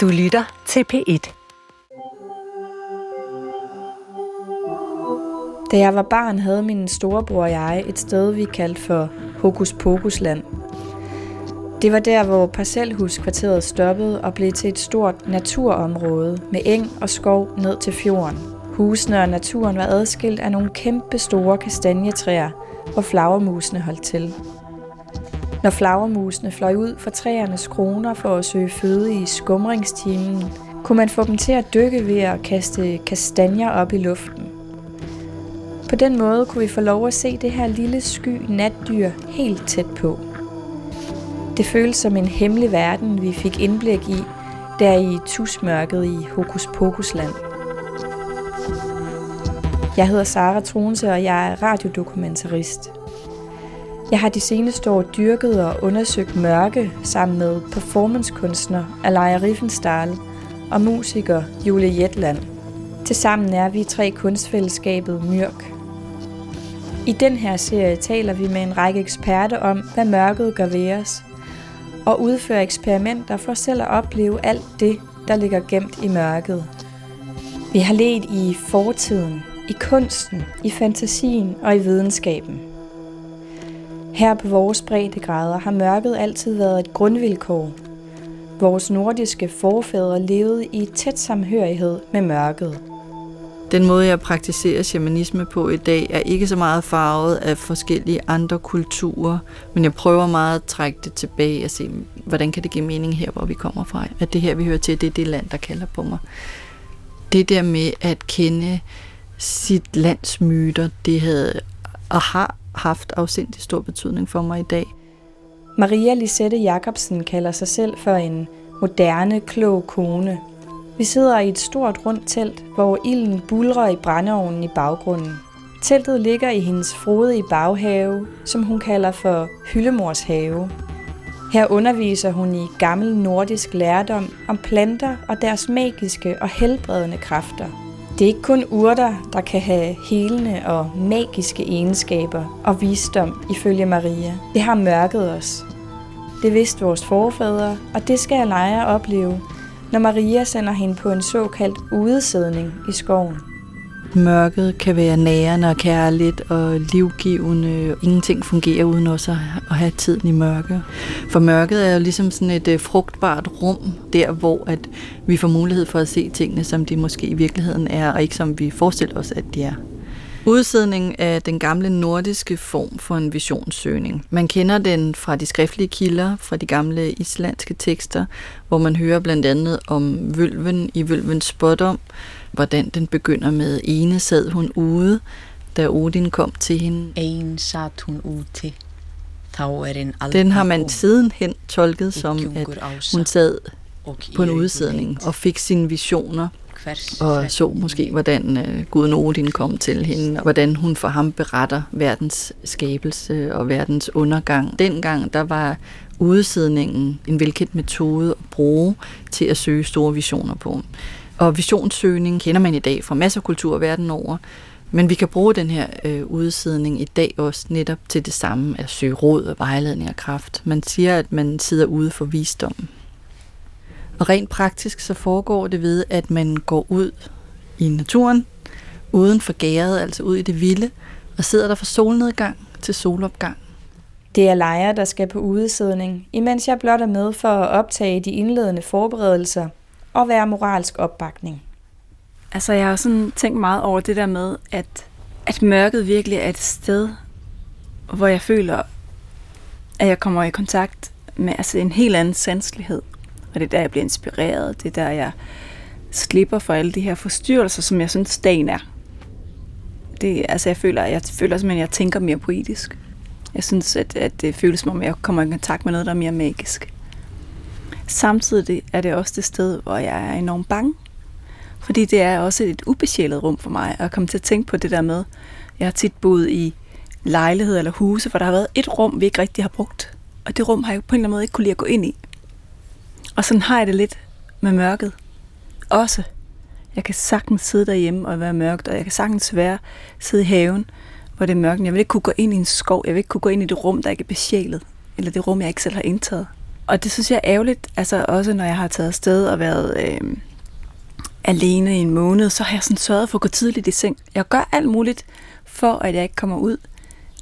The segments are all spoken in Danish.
Du lytter til P1. Da jeg var barn, havde min storebror og jeg et sted, vi kaldte for Hokus Pokus Land. Det var der, hvor parcelhuskvarteret stoppede og blev til et stort naturområde med eng og skov ned til fjorden. Husene og naturen var adskilt af nogle kæmpe store kastanjetræer, hvor flagermusene holdt til. Når flagermusene fløj ud fra træernes kroner for at søge føde i skumringstimen, kunne man få dem til at dykke ved at kaste kastanjer op i luften. På den måde kunne vi få lov at se det her lille sky natdyr helt tæt på. Det føles som en hemmelig verden, vi fik indblik i, der i tusmørket i Hokus Pokusland. Jeg hedder Sara Tronse, og jeg er radiodokumentarist. Jeg har de seneste år dyrket og undersøgt mørke sammen med performancekunstner Alaya Riefenstahl og musiker Julie Jetland. Tilsammen er vi tre kunstfællesskabet Myrk. I den her serie taler vi med en række eksperter om, hvad mørket gør ved os, og udfører eksperimenter for selv at opleve alt det, der ligger gemt i mørket. Vi har let i fortiden, i kunsten, i fantasien og i videnskaben. Her på vores breddegrader har mørket altid været et grundvilkår. Vores nordiske forfædre levede i tæt samhørighed med mørket. Den måde, jeg praktiserer shamanisme på i dag, er ikke så meget farvet af forskellige andre kulturer, men jeg prøver meget at trække det tilbage og se, hvordan kan det give mening her, hvor vi kommer fra. At det her, vi hører til, det er det land, der kalder på mig. Det der med at kende sit lands myter, det havde og har haft afsindig stor betydning for mig i dag. Maria Lisette Jacobsen kalder sig selv for en moderne, klog kone. Vi sidder i et stort rundt telt, hvor ilden bulrer i brændeovnen i baggrunden. Teltet ligger i hendes frodige baghave, som hun kalder for Hyllemors have. Her underviser hun i gammel nordisk lærdom om planter og deres magiske og helbredende kræfter. Det er ikke kun urter, der kan have helende og magiske egenskaber og visdom, ifølge Maria. Det har mørket os. Det vidste vores forfædre, og det skal Alaya opleve, når Maria sender hende på en såkaldt udesædning i skoven. Mørket kan være nærende og kærligt og livgivende. Ingenting fungerer uden også at have tiden i mørke. For mørket er jo ligesom sådan et øh, frugtbart rum, der hvor at vi får mulighed for at se tingene, som de måske i virkeligheden er, og ikke som vi forestiller os, at de er. Udsædning er den gamle nordiske form for en visionssøgning. Man kender den fra de skriftlige kilder, fra de gamle islandske tekster, hvor man hører blandt andet om vølven i vølvens spådom, hvordan den begynder med ene sad hun ude, da Odin kom til hende. En sat hun ude. Den har man sidenhen tolket som, at hun sad på en udsædning og fik sine visioner og så måske, hvordan øh, Gud Odin kom til hende, og hvordan hun for ham beretter verdens skabelse og verdens undergang. Dengang der var udsidningen en velkendt metode at bruge til at søge store visioner på. Og visionssøgning kender man i dag fra masser af kulturer verden over, men vi kan bruge den her øh, udsidning i dag også netop til det samme, at søge råd og vejledning og kraft. Man siger, at man sidder ude for visdom. Og rent praktisk så foregår det ved, at man går ud i naturen, uden for gæret, altså ud i det vilde, og sidder der fra solnedgang til solopgang. Det er Leia, der skal på udesædning, imens jeg blot er med for at optage de indledende forberedelser og være moralsk opbakning. Altså, jeg har sådan tænkt meget over det der med, at, at mørket virkelig er et sted, hvor jeg føler, at jeg kommer i kontakt med altså en helt anden sanselighed. Og det er der, jeg bliver inspireret. Det er der, jeg slipper for alle de her forstyrrelser, som jeg synes, dagen er. Det, altså, jeg føler, jeg føler simpelthen, at jeg tænker mere poetisk. Jeg synes, at, at det føles som om, jeg kommer i kontakt med noget, der er mere magisk. Samtidig er det også det sted, hvor jeg er enormt bange. Fordi det er også et ubesjælet rum for mig, at komme til at tænke på det der med, jeg har tit boet i lejlighed eller huse, hvor der har været et rum, vi ikke rigtig har brugt. Og det rum har jeg på en eller anden måde ikke kunne lide at gå ind i. Og sådan har jeg det lidt med mørket. Også. Jeg kan sagtens sidde derhjemme og være mørkt, og jeg kan sagtens være sidde i haven, hvor det er mørkt. Jeg vil ikke kunne gå ind i en skov. Jeg vil ikke kunne gå ind i det rum, der ikke er besjælet. Eller det rum, jeg ikke selv har indtaget. og det synes jeg er ærgerligt, altså også når jeg har taget afsted og været øh, alene i en måned, så har jeg sådan sørget for at gå tidligt i seng. Jeg gør alt muligt for, at jeg ikke kommer ud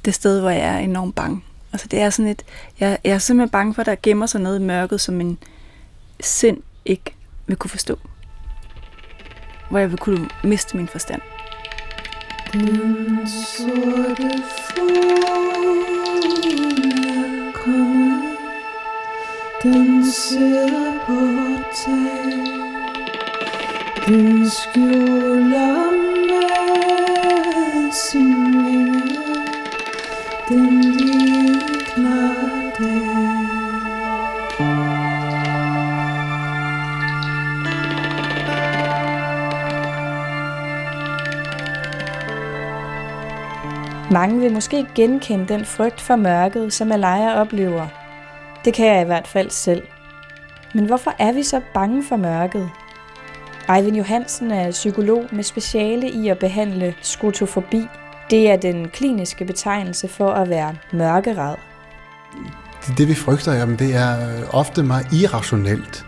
det sted, hvor jeg er enormt bange. Altså det er sådan et, jeg, jeg er simpelthen bange for, at der gemmer sig noget i mørket, som min sind ikke vil kunne forstå. Hvor jeg vil kunne miste min forstand. Den sorte den sidder på tag, den skjuler med sin vinge, den lille dag. Mange vil måske genkende den frygt for mørket, som Alaya oplever. Det kan jeg i hvert fald selv. Men hvorfor er vi så bange for mørket? Eivind Johansen er psykolog med speciale i at behandle skotofobi. Det er den kliniske betegnelse for at være mørkeret. Det det vi frygter, jamen, det er øh, ofte meget irrationelt.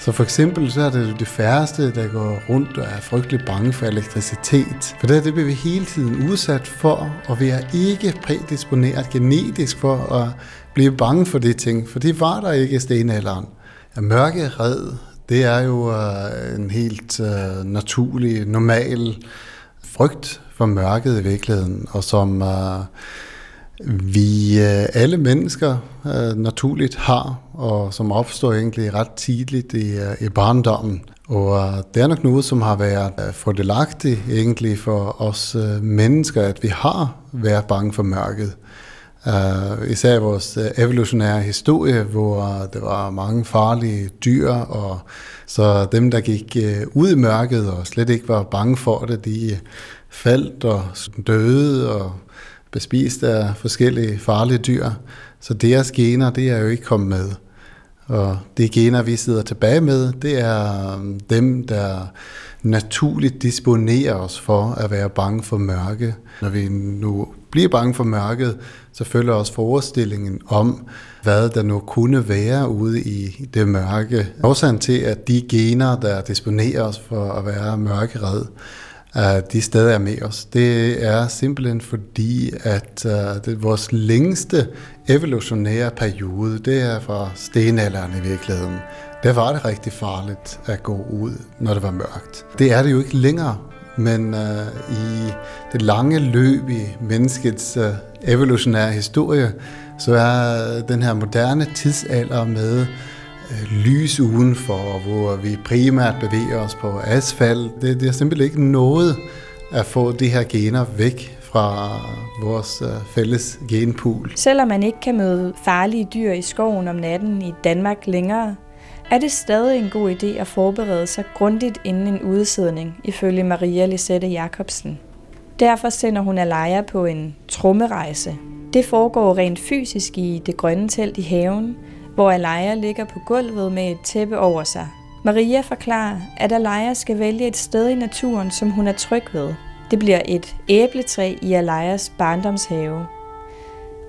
Så for eksempel så er det det færreste, der går rundt og er frygtelig bange for elektricitet. For det, det bliver vi hele tiden udsat for, og vi er ikke prædisponeret genetisk for at blive bange for de ting, for det var der ikke i stenalderen. At mørke red, det er jo øh, en helt uh, naturlig, normal frygt for mørket i virkeligheden, og som uh, vi øh, alle mennesker øh, naturligt har, og som opstår egentlig ret tidligt i, øh, i barndommen. Og det er nok noget, som har været fordelagtigt egentlig for os mennesker, at vi har været bange for mørket. Uh, især i vores evolutionære historie, hvor der var mange farlige dyr, og så dem, der gik ud i mørket og slet ikke var bange for det, de faldt og døde og bespist af forskellige farlige dyr. Så deres gener, det er jo ikke kommet med. Og de gener, vi sidder tilbage med, det er um, dem, der naturligt disponerer os for at være bange for mørke. Når vi nu bliver bange for mørket, så følger også forestillingen om, hvad der nu kunne være ude i det mørke. Årsagen til, at de gener, der disponerer os for at være mørkeret, Øh, de stadig er med os. Det er simpelthen fordi, at uh, det, vores længste evolutionære periode, det er fra stenalderen i virkeligheden. Der var det rigtig farligt at gå ud, når det var mørkt. Det er det jo ikke længere, men uh, i det lange løb i menneskets uh, evolutionære historie, så er den her moderne tidsalder med Øh, lys udenfor, hvor vi primært bevæger os på asfalt, det, det er simpelthen ikke noget at få de her gener væk fra vores øh, fælles genpool. Selvom man ikke kan møde farlige dyr i skoven om natten i Danmark længere, er det stadig en god idé at forberede sig grundigt inden en udsidning, ifølge Maria Lisette Jacobsen. Derfor sender hun Alaya på en trommerejse. Det foregår rent fysisk i det grønne telt i haven, hvor Alaya ligger på gulvet med et tæppe over sig. Maria forklarer, at Alaya skal vælge et sted i naturen, som hun er tryg ved. Det bliver et æbletræ i Alayas barndomshave.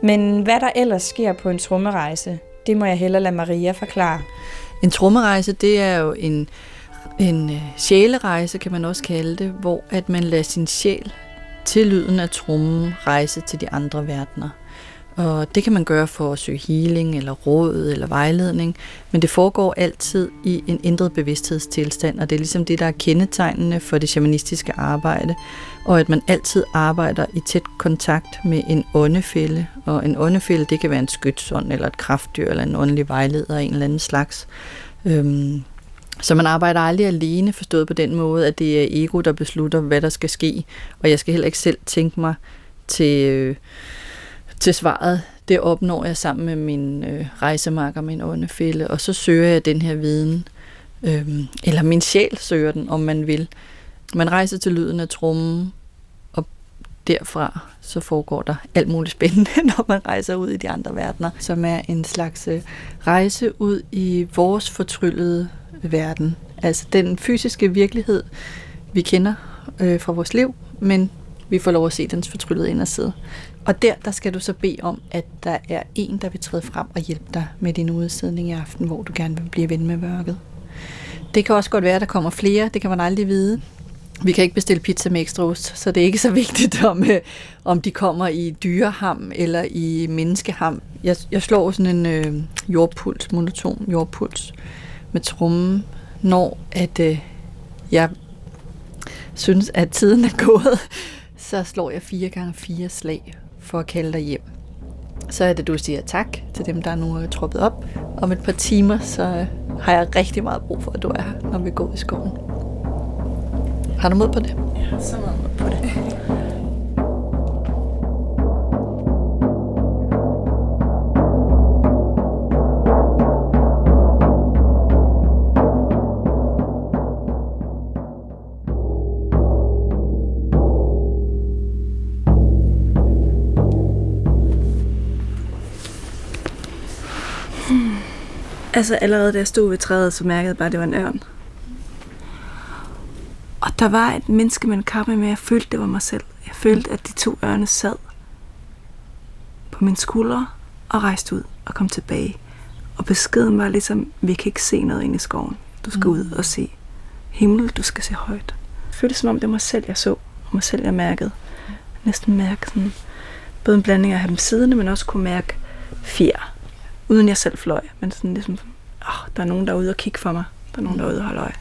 Men hvad der ellers sker på en trommerejse, det må jeg hellere lade Maria forklare. En trommerejse, det er jo en, en øh, sjælerejse, kan man også kalde det, hvor at man lader sin sjæl til lyden af trummen rejse til de andre verdener. Og det kan man gøre for at søge healing, eller råd, eller vejledning, men det foregår altid i en ændret bevidsthedstilstand, og det er ligesom det, der er kendetegnende for det shamanistiske arbejde, og at man altid arbejder i tæt kontakt med en åndefælde, og en åndefælde, det kan være en skytsånd, eller et kraftdyr, eller en åndelig vejleder af en eller anden slags. Øhm, så man arbejder aldrig alene, forstået på den måde, at det er ego, der beslutter, hvad der skal ske, og jeg skal heller ikke selv tænke mig til... Øh, til svaret, det opnår jeg sammen med min øh, rejsemarker, min åndefælde, og så søger jeg den her viden, øh, eller min sjæl søger den, om man vil. Man rejser til lyden af trummen, og derfra så foregår der alt muligt spændende, når man rejser ud i de andre verdener, som er en slags øh, rejse ud i vores fortryllede verden. Altså den fysiske virkelighed, vi kender øh, fra vores liv, men vi får lov at se dens fortryllede inderside. Og der, der skal du så bede om, at der er en, der vil træde frem og hjælpe dig med din udsidning i aften, hvor du gerne vil blive ven med mørket. Det kan også godt være, at der kommer flere, det kan man aldrig vide. Vi kan ikke bestille pizza med ekstra ost, så det er ikke så vigtigt, om, øh, om de kommer i dyreham eller i menneskeham. Jeg, jeg slår sådan en øh, jordpuls, monoton jordpuls med trummen, når at øh, jeg synes, at tiden er gået, så slår jeg fire gange fire slag for at kalde dig hjem. Så er det, du siger tak til dem, der nu er troppet op. Om et par timer, så øh, har jeg rigtig meget brug for, at du er her, når vi går i skoven. Har du mod på det? Ja, så meget mod på det. Altså allerede da jeg stod ved træet, så mærkede jeg bare, at det var en ørn. Og der var et menneske med en kappe med, jeg følte, det var mig selv. Jeg følte, at de to ørne sad på min skuldre og rejste ud og kom tilbage. Og beskeden var ligesom, vi kan ikke se noget ind i skoven. Du skal mm. ud og se himmel, du skal se højt. Det føltes som om, det var mig selv, jeg så, og mig selv, jeg mærkede. Næsten mærke sådan, både en blanding af at have dem siddende, men også kunne mærke fjer uden jeg selv fløj. Men sådan ligesom, åh, der er nogen, der er ude og kigge for mig. Der er nogen, der er ude og holde øje.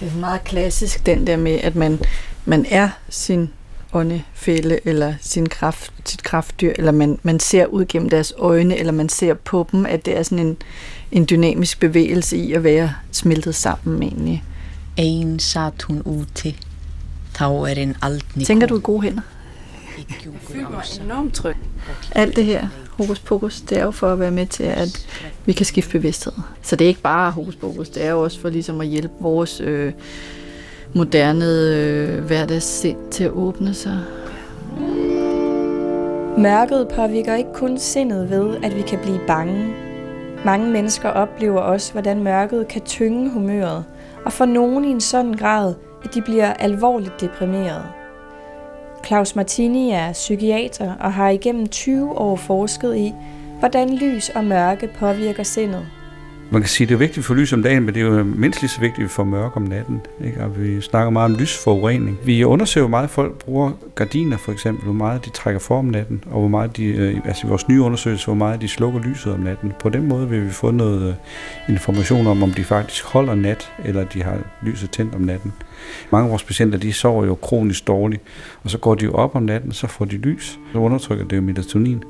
Det er meget klassisk, den der med, at man, man er sin åndefælde, eller sin kraft, sit kraftdyr, eller man, man ser ud gennem deres øjne, eller man ser på dem, at det er sådan en, en dynamisk bevægelse i at være smeltet sammen egentlig. En sat hun ud til. Er en alt Tænker du i gode hænder? Føler enormt tryg. Alt det her, hokus pokus, det er jo for at være med til, at vi kan skifte bevidsthed. Så det er ikke bare hokus pokus, det er jo også for ligesom at hjælpe vores øh, moderne øh, hverdagssind til at åbne sig. Mørket påvirker ikke kun sindet ved, at vi kan blive bange. Mange mennesker oplever også, hvordan mørket kan tynge humøret, og for nogen i en sådan grad, at de bliver alvorligt deprimeret. Claus Martini er psykiater og har igennem 20 år forsket i, hvordan lys og mørke påvirker sindet. Man kan sige, at det er vigtigt for lys om dagen, men det er jo mindst lige så vigtigt for mørke om natten. Ikke? Og vi snakker meget om lysforurening. Vi undersøger, hvor meget folk bruger gardiner for eksempel, hvor meget de trækker for om natten, og hvor meget de, øh, altså i vores nye undersøgelse, hvor meget de slukker lyset om natten. På den måde vil vi få noget øh, information om, om de faktisk holder nat, eller de har lyset tændt om natten. Mange af vores patienter, de sover jo kronisk dårligt, og så går de jo op om natten, så får de lys, så undertrykker det jo melatonin,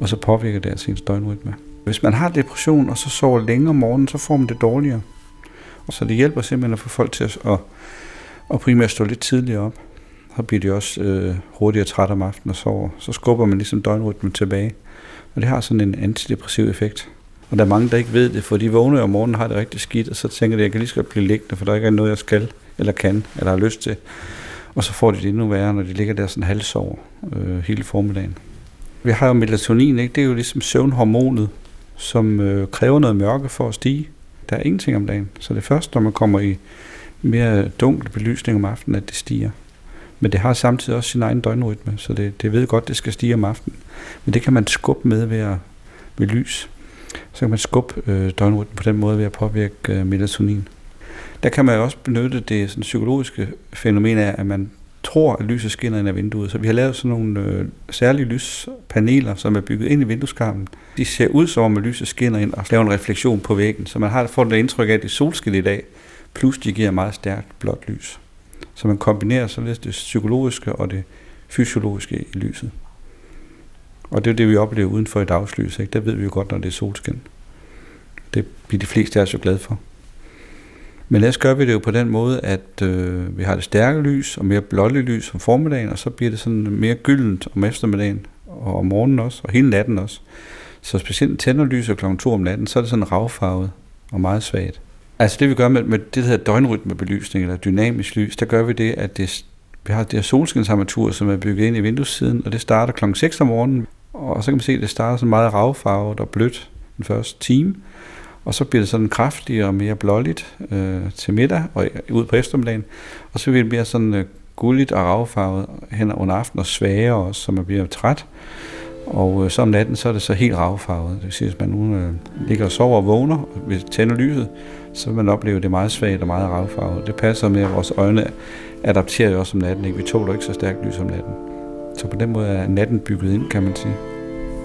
og så påvirker det altså ens døgnrytme. Hvis man har depression, og så sover længe om morgenen, så får man det dårligere. Og så det hjælper simpelthen at få folk til at, at, at primært stå lidt tidligere op. Så bliver de også øh, hurtigere træt om aftenen og sover. Så skubber man ligesom døgnrytmen tilbage. Og det har sådan en antidepressiv effekt. Og der er mange, der ikke ved det, for de vågner om morgenen har det rigtig skidt, og så tænker de, at jeg kan lige så godt blive liggende, for der ikke er noget, jeg skal, eller kan, eller har lyst til. Og så får de det endnu værre, når de ligger der sådan halvsov øh, hele formiddagen. Vi har jo melatonin, ikke? det er jo ligesom søvnhormonet, som øh, kræver noget mørke for at stige. Der er ingenting om dagen. Så det er først, når man kommer i mere dunkel belysning om aftenen, at det stiger. Men det har samtidig også sin egen døgnrytme, så det, det ved godt, det skal stige om aftenen. Men det kan man skubbe med ved, at, ved lys. Så kan man skubbe øh, døgnrytmen på den måde ved at påvirke øh, melatonin. Der kan man også benytte det sådan, psykologiske fænomen af, at man tror, at lyset skinner ind af vinduet. Så vi har lavet sådan nogle øh, særlige lyspaneler, som er bygget ind i vindueskarmen. De ser ud som om, at lyset skinner ind og laver en refleksion på væggen. Så man har fået det indtryk af, at det er solskin i dag, plus de giver meget stærkt blåt lys. Så man kombinerer så lidt det psykologiske og det fysiologiske i lyset. Og det er det, vi oplever udenfor i dagslys. Ikke? Der ved vi jo godt, når det er solskin. Det bliver de fleste af os jo glade for. Men ellers gør vi det jo på den måde, at øh, vi har det stærke lys og mere blåligt lys om formiddagen, og så bliver det sådan mere gyldent om eftermiddagen og om morgenen også, og hele natten også. Så specielt tænder lyset kl. 2 om natten, så er det sådan ravfarvet og meget svagt. Altså det vi gør med, med det, der hedder døgnrytmebelysning, eller dynamisk lys, der gør vi det, at det, vi har det her solskinsarmatur, som er bygget ind i vinduessiden, og det starter kl. 6 om morgenen, og så kan man se, at det starter sådan meget ravfarvet og blødt den første time, og så bliver det sådan kraftigere og mere blåligt øh, til middag og øh, ud på eftermiddagen, og så bliver det mere sådan øh, gulligt og ravfarvet hen under aften og svagere også, så man bliver træt. Og øh, så om natten, så er det så helt ravfarvet. Det vil sige, at hvis man nu øh, ligger og sover og vågner og vil tænde lyset, så vil man opleve, at det er meget svagt og meget ravfarvet. Det passer med, at vores øjne adapterer jo også om natten. Ikke? Vi tåler ikke så stærkt lys om natten. Så på den måde er natten bygget ind, kan man sige.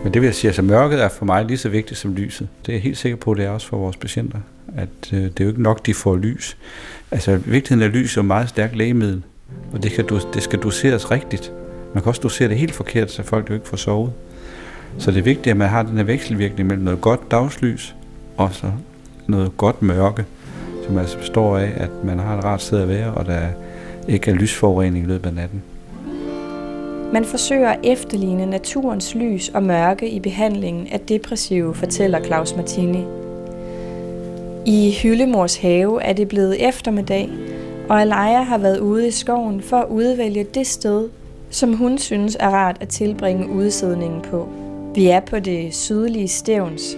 Men det vil jeg sige, altså, mørket er for mig lige så vigtigt som lyset. Det er jeg helt sikker på, at det er også for vores patienter. At øh, det er jo ikke nok, de får lys. Altså vigtigheden af lys er jo meget stærkt lægemiddel, og det, kan, det skal doseres rigtigt. Man kan også dosere det helt forkert, så folk jo ikke får sovet. Så det er vigtigt, at man har den her vekselvirkning mellem noget godt dagslys og så noget godt mørke, som altså består af, at man har et rart sted at være, og der ikke er lysforurening i løbet af natten. Man forsøger at efterligne naturens lys og mørke i behandlingen af depressive, fortæller Claus Martini. I Hyllemors have er det blevet eftermiddag, og Alaya har været ude i skoven for at udvælge det sted, som hun synes er rart at tilbringe udsidningen på. Vi er på det sydlige stævns,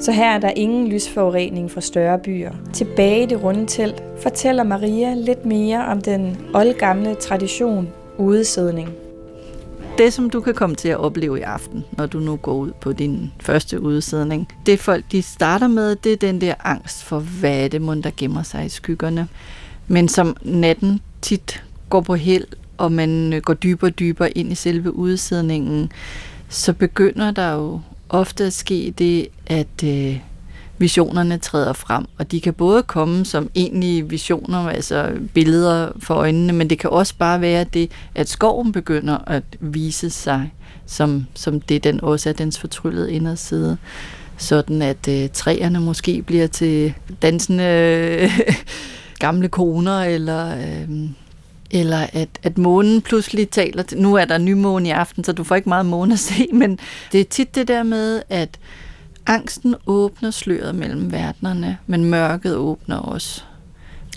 så her er der ingen lysforurening fra større byer. Tilbage i det runde telt fortæller Maria lidt mere om den oldgamle tradition udesidning. Det, som du kan komme til at opleve i aften, når du nu går ud på din første udsidning, det folk de starter med, det er den der angst for, hvad er det må der gemmer sig i skyggerne. Men som natten tit går på held, og man øh, går dybere og dybere ind i selve udsidningen, så begynder der jo ofte at ske det, at øh, visionerne træder frem, og de kan både komme som egentlige visioner, altså billeder for øjnene, men det kan også bare være det, at skoven begynder at vise sig som, som det, den også er dens fortryllede inderside. Sådan at øh, træerne måske bliver til dansende øh, gamle koner, eller øh, eller at, at månen pludselig taler til, nu er der ny måne i aften, så du får ikke meget måne at se, men det er tit det der med, at angsten åbner sløret mellem verdenerne, men mørket åbner også.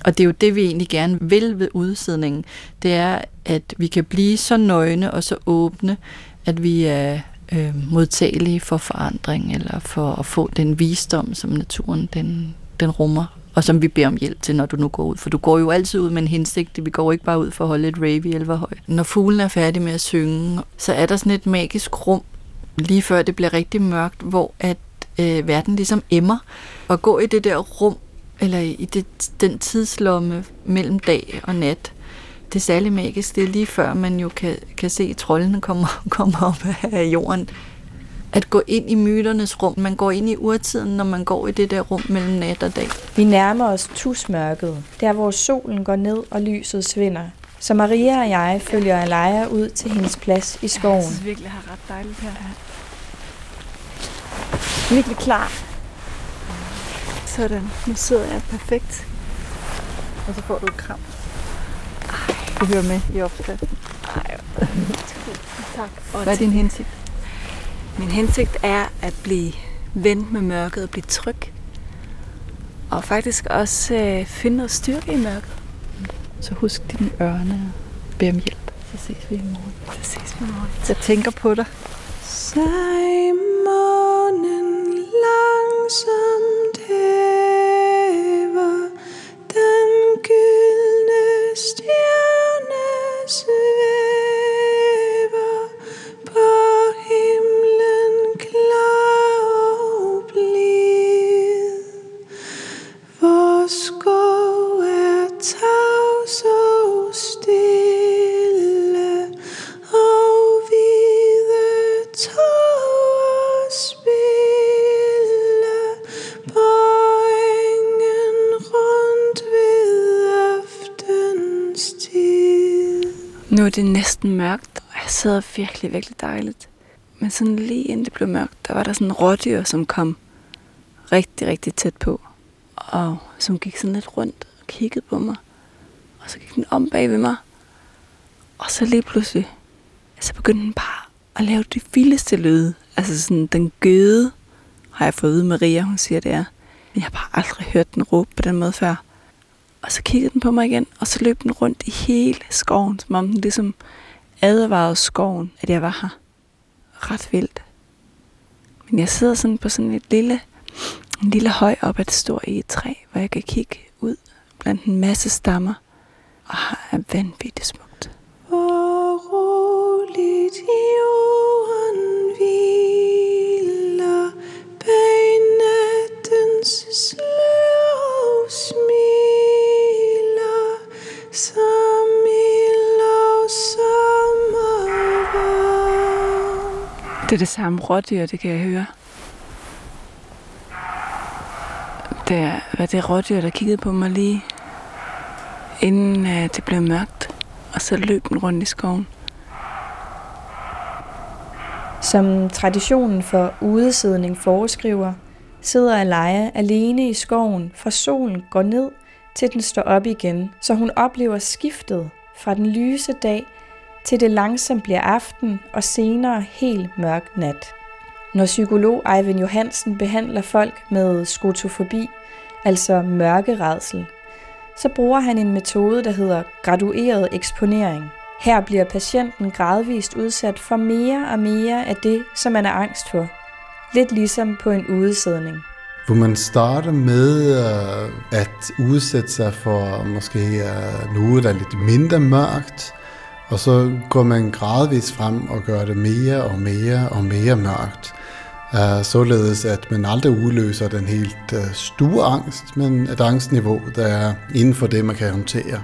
Og det er jo det, vi egentlig gerne vil ved udsidningen. Det er, at vi kan blive så nøgne og så åbne, at vi er øh, modtagelige for forandring, eller for at få den visdom, som naturen den, den rummer og som vi beder om hjælp til, når du nu går ud. For du går jo altid ud med en hensigt. Vi går ikke bare ud for at holde et rave i Elverhøj. Når fuglen er færdig med at synge, så er der sådan et magisk rum, lige før det bliver rigtig mørkt, hvor at øh, verden ligesom emmer. Og gå i det der rum, eller i det, den tidslomme mellem dag og nat, det er særlig magisk. Det er lige før, man jo kan, kan se trollene komme, komme op af jorden at gå ind i myternes rum. Man går ind i urtiden, når man går i det der rum mellem nat og dag. Vi nærmer os tusmørket, der hvor solen går ned og lyset svinder. Så Maria og jeg følger Alaya ud til hendes plads i skoven. Jeg synes virkelig, har ret dejligt her. Virkelig klar. Sådan, nu sidder jeg perfekt. Og så får du et kram. Ej, du hører med i opskriften. Ej, tak. Hvad er din hensigt? Min hensigt er at blive ven med mørket og blive tryg. Og faktisk også øh, finde noget styrke i mørket. Så husk dine ørne og bed om hjælp. Så ses vi i morgen. Så ses vi i morgen. Jeg tænker på dig. Sej månen langsomt Nu er det næsten mørkt, og jeg sidder virkelig, virkelig dejligt. Men sådan lige inden det blev mørkt, der var der sådan en rådyr, som kom rigtig, rigtig tæt på. Og som gik sådan lidt rundt og kiggede på mig. Og så gik den om bag ved mig. Og så lige pludselig, så begyndte den bare at lave de vildeste lyde. Altså sådan, den gøde, har jeg fået ud Maria, hun siger det er. Men jeg har bare aldrig hørt den råbe på den måde før. Og så kiggede den på mig igen, og så løb den rundt i hele skoven, som om den ligesom advarede skoven, at jeg var her. Ret vildt. Men jeg sidder sådan på sådan et lille, en lille høj op ad et stort egetræ, hvor jeg kan kigge ud blandt en masse stammer, og har er vanvittigt smukt. Og roligt jorden hviler bag nattens slør som i sommervarm. Det er det samme rådyr, det kan jeg høre. Det er, hvad det rådyr, der kiggede på mig lige inden uh, det blev mørkt, og så løb den rundt i skoven. Som traditionen for udesidning foreskriver, sidder Alaya alene i skoven, fra solen går ned, til den står op igen, så hun oplever skiftet fra den lyse dag til det langsomt bliver aften og senere helt mørk nat. Når psykolog Eivind Johansen behandler folk med skotofobi, altså mørkeredsel, så bruger han en metode, der hedder gradueret eksponering. Her bliver patienten gradvist udsat for mere og mere af det, som man er angst for. Lidt ligesom på en udsædning. Hvor man starter med uh, at udsætte sig for måske uh, noget, der er lidt mindre mørkt, og så går man gradvist frem og gør det mere og mere og mere mørkt. Uh, således at man aldrig udløser den helt uh, store angst, men et angstniveau, der er inden for det, man kan håndtere.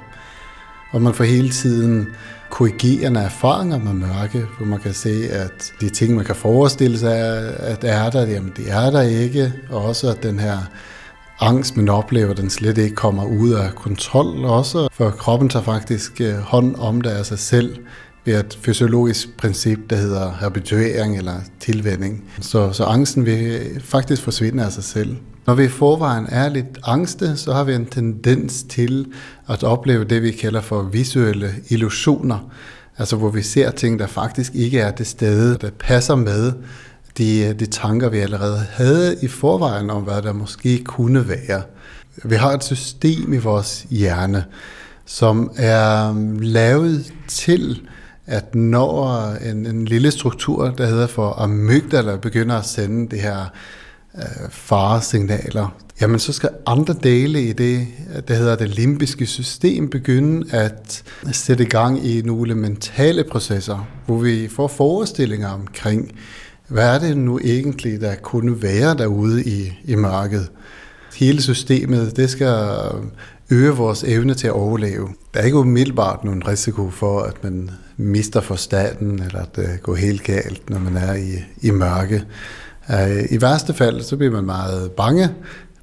Og man får hele tiden korrigerende erfaringer med mørke, hvor man kan se, at de ting, man kan forestille sig, at er der, jamen det er der ikke. Og også at den her angst, man oplever, den slet ikke kommer ud af kontrol også, for kroppen tager faktisk øh, hånd om det af sig selv ved et fysiologisk princip, der hedder habituering eller tilvænding. Så, så angsten vil faktisk forsvinde af sig selv. Når vi i forvejen er lidt angste, så har vi en tendens til at opleve det, vi kalder for visuelle illusioner. Altså hvor vi ser ting, der faktisk ikke er det sted, der passer med de, de tanker, vi allerede havde i forvejen om, hvad der måske kunne være. Vi har et system i vores hjerne, som er lavet til, at når en, en lille struktur, der hedder for amygdala, begynder at sende det her øh, faresignaler, jamen så skal andre dele i det, der hedder det limbiske system, begynde at sætte gang i nogle mentale processer, hvor vi får forestillinger omkring, hvad er det nu egentlig, der kunne være derude i, i mørket? Hele systemet, det skal øge vores evne til at overleve. Der er ikke umiddelbart nogen risiko for, at man mister forstanden, eller at det går helt galt, når man er i, i mørke. Øh, I værste fald, så bliver man meget bange,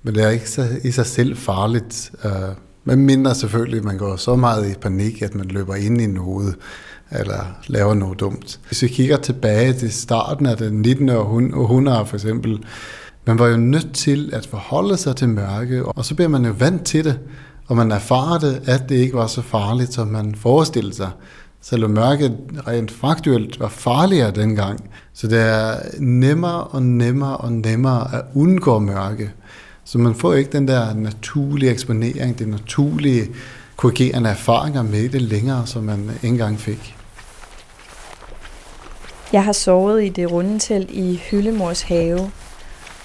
men det er ikke så, i sig selv farligt. Øh, men mindre selvfølgelig, at man går så meget i panik, at man løber ind i noget, eller laver noget dumt. Hvis vi kigger tilbage til starten af det 19. århundrede for eksempel, man var jo nødt til at forholde sig til mørke, og så bliver man jo vant til det, og man erfarer det, at det ikke var så farligt, som man forestillede sig. Selvom mørket rent faktuelt var farligere dengang. Så det er nemmere og nemmere og nemmere at undgå mørke. Så man får ikke den der naturlige eksponering, det naturlige korrigerende erfaringer med det længere, som man engang fik. Jeg har sovet i det runde telt i Hyllemors have,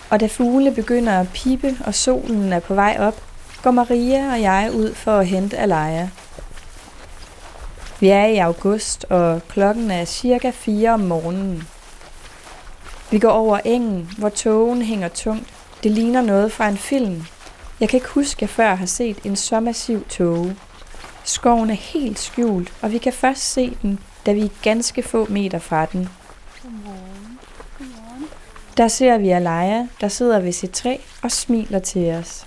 og da fugle begynder at pipe og solen er på vej op, går Maria og jeg ud for at hente Alaya. Vi er i august, og klokken er cirka 4 om morgenen. Vi går over engen, hvor togen hænger tungt. Det ligner noget fra en film. Jeg kan ikke huske, at jeg før har set en så massiv tåge. Skoven er helt skjult, og vi kan først se den, da vi er ganske få meter fra den. Der ser vi Alaya, der sidder ved sit træ og smiler til os.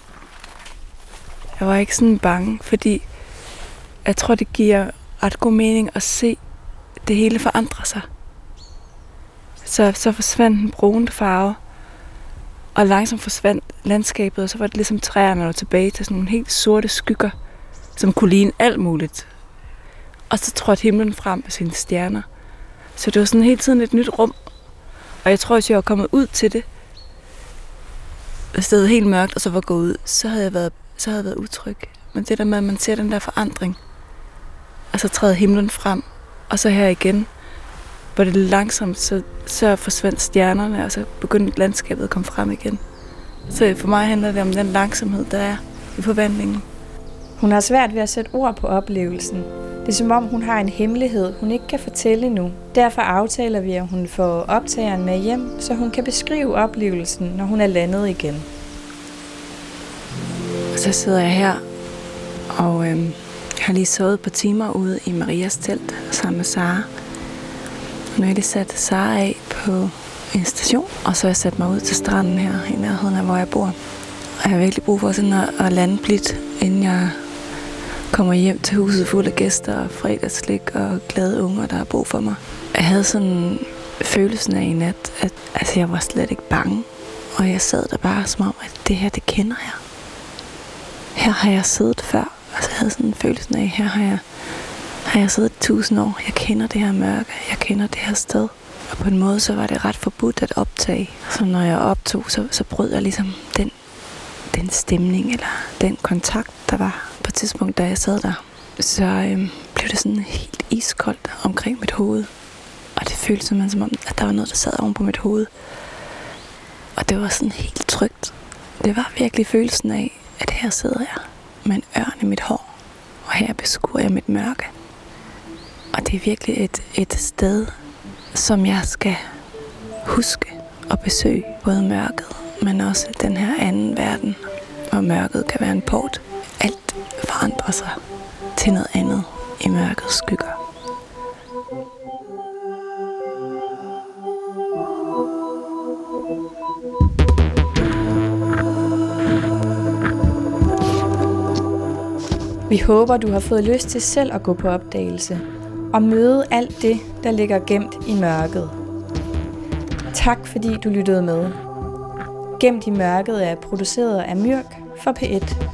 Jeg var ikke sådan bange, fordi jeg tror, det giver ret god mening at se det hele forandre sig. Så, så forsvandt den brune farve, og langsomt forsvandt landskabet, og så var det ligesom træerne, der tilbage til sådan nogle helt sorte skygger, som kunne ligne alt muligt. Og så trådte himlen frem med sine stjerner. Så det var sådan hele tiden et nyt rum. Og jeg tror, hvis jeg var kommet ud til det, hvis det helt mørkt, og så var gået ud, så havde jeg været, så havde jeg været utryg. Men det der med, at man ser den der forandring, og så træder himlen frem, og så her igen, hvor det langsomt, så, så forsvandt stjernerne, og så begyndte landskabet at komme frem igen. Så for mig handler det om den langsomhed, der er i forvandlingen. Hun har svært ved at sætte ord på oplevelsen, Det er som om, hun har en hemmelighed, hun ikke kan fortælle nu. Derfor aftaler vi, at hun får optageren med hjem, så hun kan beskrive oplevelsen, når hun er landet igen. Så sidder jeg her, og jeg har lige sovet på timer ude i Marias telt sammen med Sara. Nu er det sat Sara af på en station, og så har jeg sat mig ud til stranden her i nærheden af, hvor jeg bor. Og jeg har virkelig brug for sådan at, at lande blidt, inden jeg kommer hjem til huset fuld af gæster og fredagslik og glade unger, der har brug for mig. Jeg havde sådan følelsen af i nat, at altså, jeg var slet ikke bange. Og jeg sad der bare som om, at det her, det kender jeg. Her har jeg siddet før. Og jeg havde sådan en følelse af, her har jeg, har jeg siddet tusind år. Jeg kender det her mørke. Jeg kender det her sted. Og på en måde, så var det ret forbudt at optage. Så når jeg optog, så, så brød jeg ligesom den, den stemning, eller den kontakt, der var på et tidspunkt, da jeg sad der. Så øhm, blev det sådan helt iskoldt omkring mit hoved. Og det føltes simpelthen som om, at der var noget, der sad oven på mit hoved. Og det var sådan helt trygt. Det var virkelig følelsen af, at her sidder jeg med en ørn i mit hår, og her beskuer jeg mit mørke. Og det er virkelig et, et sted, som jeg skal huske at besøge, både mørket, men også den her anden verden, og mørket kan være en port. Alt forandrer sig til noget andet i mørkets skygger. Vi håber, du har fået lyst til selv at gå på opdagelse og møde alt det, der ligger gemt i mørket. Tak fordi du lyttede med. Gemt i mørket er produceret af Myrk for P1.